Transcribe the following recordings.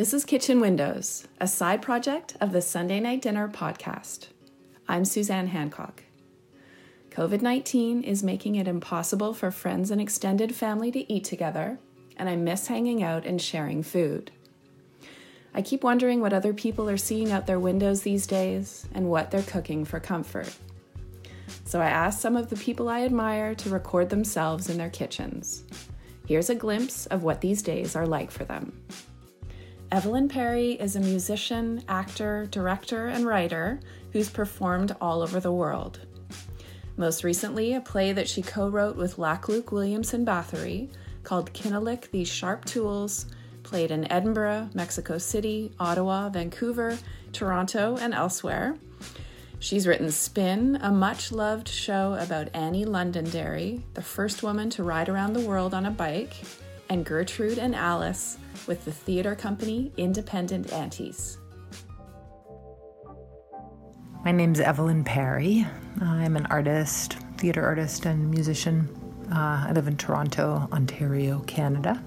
This is Kitchen Windows, a side project of the Sunday Night Dinner podcast. I'm Suzanne Hancock. COVID 19 is making it impossible for friends and extended family to eat together, and I miss hanging out and sharing food. I keep wondering what other people are seeing out their windows these days and what they're cooking for comfort. So I asked some of the people I admire to record themselves in their kitchens. Here's a glimpse of what these days are like for them. Evalyn Parry is a musician, actor, director, and writer who's performed all over the world. Most recently, a play that she co wrote with Laakkuluk Williamson Bathory called Kiinalik These Sharp Tools, played in Edinburgh, Mexico City, Ottawa, Vancouver, Toronto, and elsewhere. She's written Spin, a much loved show about Annie Londonderry, the first woman to ride around the world on a bike, and Gertrude and Alice with the theater company Independent Aunties. My name's Evalyn Parry. I'm an artist, theater artist, and musician. Uh, I live in Toronto, Ontario, Canada.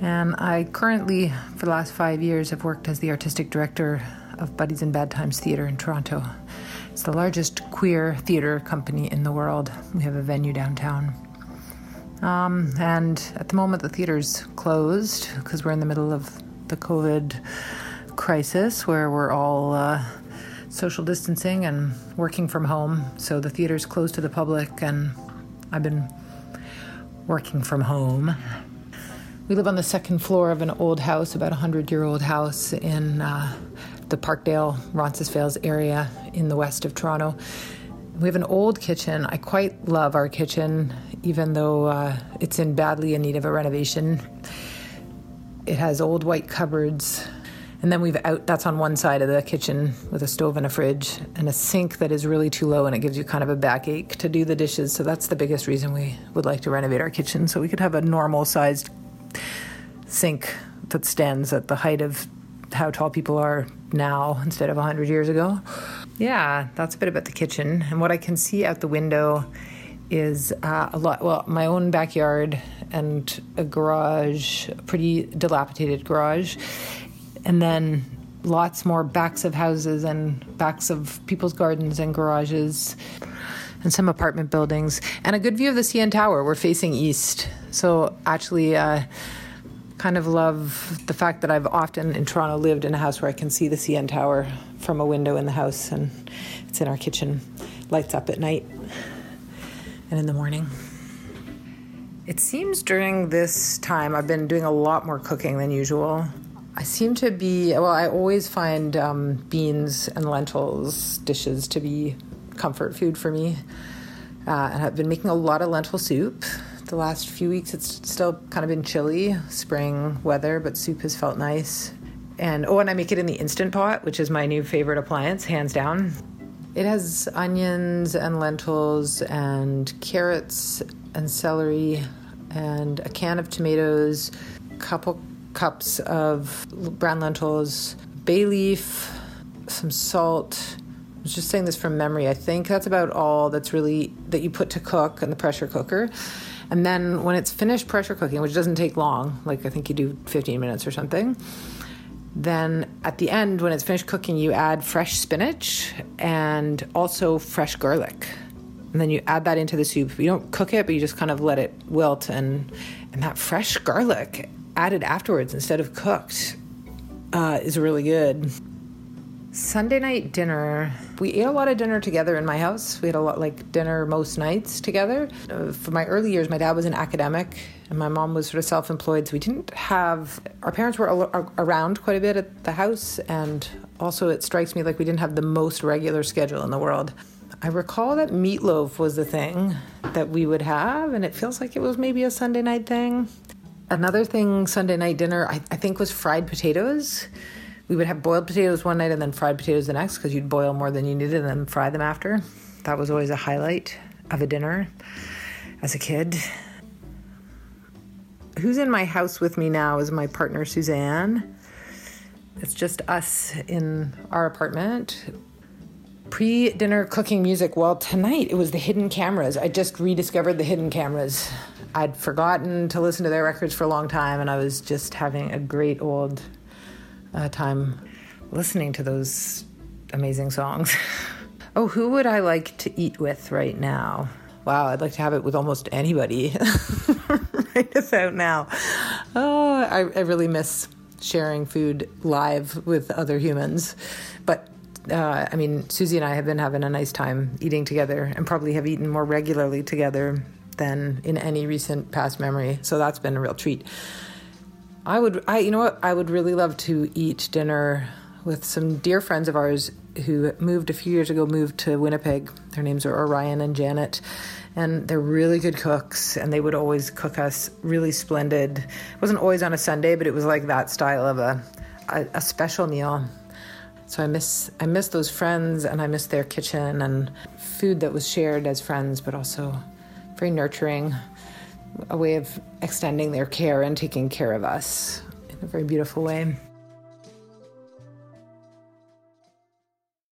And I currently, for the last five years, have worked as the artistic director of Buddies in Bad Times Theatre in Toronto. It's the largest queer theatre company in the world. We have a venue downtown. Um, and at the moment, the theater's closed because we're in the middle of the COVID crisis where we're all uh, social distancing and working from home. So the theater's closed to the public, and I've been working from home. We live on the second floor of an old house, about a hundred year old house in uh, the Parkdale, Roncesvalles area in the west of Toronto. We have an old kitchen. I quite love our kitchen, even though uh, it's in badly in need of a renovation. It has old white cupboards, and then we've out that's on one side of the kitchen with a stove and a fridge and a sink that is really too low and it gives you kind of a backache to do the dishes. So that's the biggest reason we would like to renovate our kitchen so we could have a normal sized sink that stands at the height of how tall people are now instead of 100 years ago. Yeah, that's a bit about the kitchen. And what I can see out the window is uh, a lot, well, my own backyard and a garage, a pretty dilapidated garage. And then lots more backs of houses and backs of people's gardens and garages and some apartment buildings and a good view of the CN Tower. We're facing east. So actually, uh, kind of love the fact that I've often in Toronto lived in a house where I can see the CN Tower from a window in the house, and it's in our kitchen, lights up at night and in the morning. It seems during this time I've been doing a lot more cooking than usual. I seem to be, well, I always find um, beans and lentils dishes to be comfort food for me. Uh, and I've been making a lot of lentil soup the last few weeks it's still kind of been chilly, spring weather, but soup has felt nice. And oh, and I make it in the Instant Pot, which is my new favorite appliance, hands down. It has onions and lentils and carrots and celery and a can of tomatoes, couple cups of brown lentils, bay leaf, some salt. I was just saying this from memory. I think that's about all that's really that you put to cook in the pressure cooker. And then when it's finished pressure cooking, which doesn't take long, like I think you do 15 minutes or something, then at the end, when it's finished cooking, you add fresh spinach and also fresh garlic. And then you add that into the soup. You don't cook it, but you just kind of let it wilt. And, and that fresh garlic added afterwards instead of cooked uh, is really good. Sunday night dinner. We ate a lot of dinner together in my house. We had a lot like dinner most nights together. Uh, for my early years, my dad was an academic and my mom was sort of self employed. So we didn't have, our parents were al- around quite a bit at the house. And also, it strikes me like we didn't have the most regular schedule in the world. I recall that meatloaf was the thing that we would have, and it feels like it was maybe a Sunday night thing. Another thing, Sunday night dinner, I, I think was fried potatoes we would have boiled potatoes one night and then fried potatoes the next because you'd boil more than you needed and then fry them after. That was always a highlight of a dinner as a kid. Who's in my house with me now is my partner Suzanne. It's just us in our apartment. Pre dinner cooking music. Well, tonight it was the hidden cameras. I just rediscovered the hidden cameras I'd forgotten to listen to their records for a long time, and I was just having a great old uh, time listening to those amazing songs. oh, who would I like to eat with right now? Wow, I'd like to have it with almost anybody right about now. Oh, I, I really miss sharing food live with other humans. But uh, I mean, Susie and I have been having a nice time eating together and probably have eaten more regularly together than in any recent past memory. So that's been a real treat. I would, I, you know what, I would really love to eat dinner with some dear friends of ours who moved a few years ago, moved to Winnipeg. Their names are Orion and Janet, and they're really good cooks. And they would always cook us really splendid. It wasn't always on a Sunday, but it was like that style of a a, a special meal. So I miss I miss those friends, and I miss their kitchen and food that was shared as friends, but also very nurturing, a way of extending their care and taking care of us in a very beautiful way.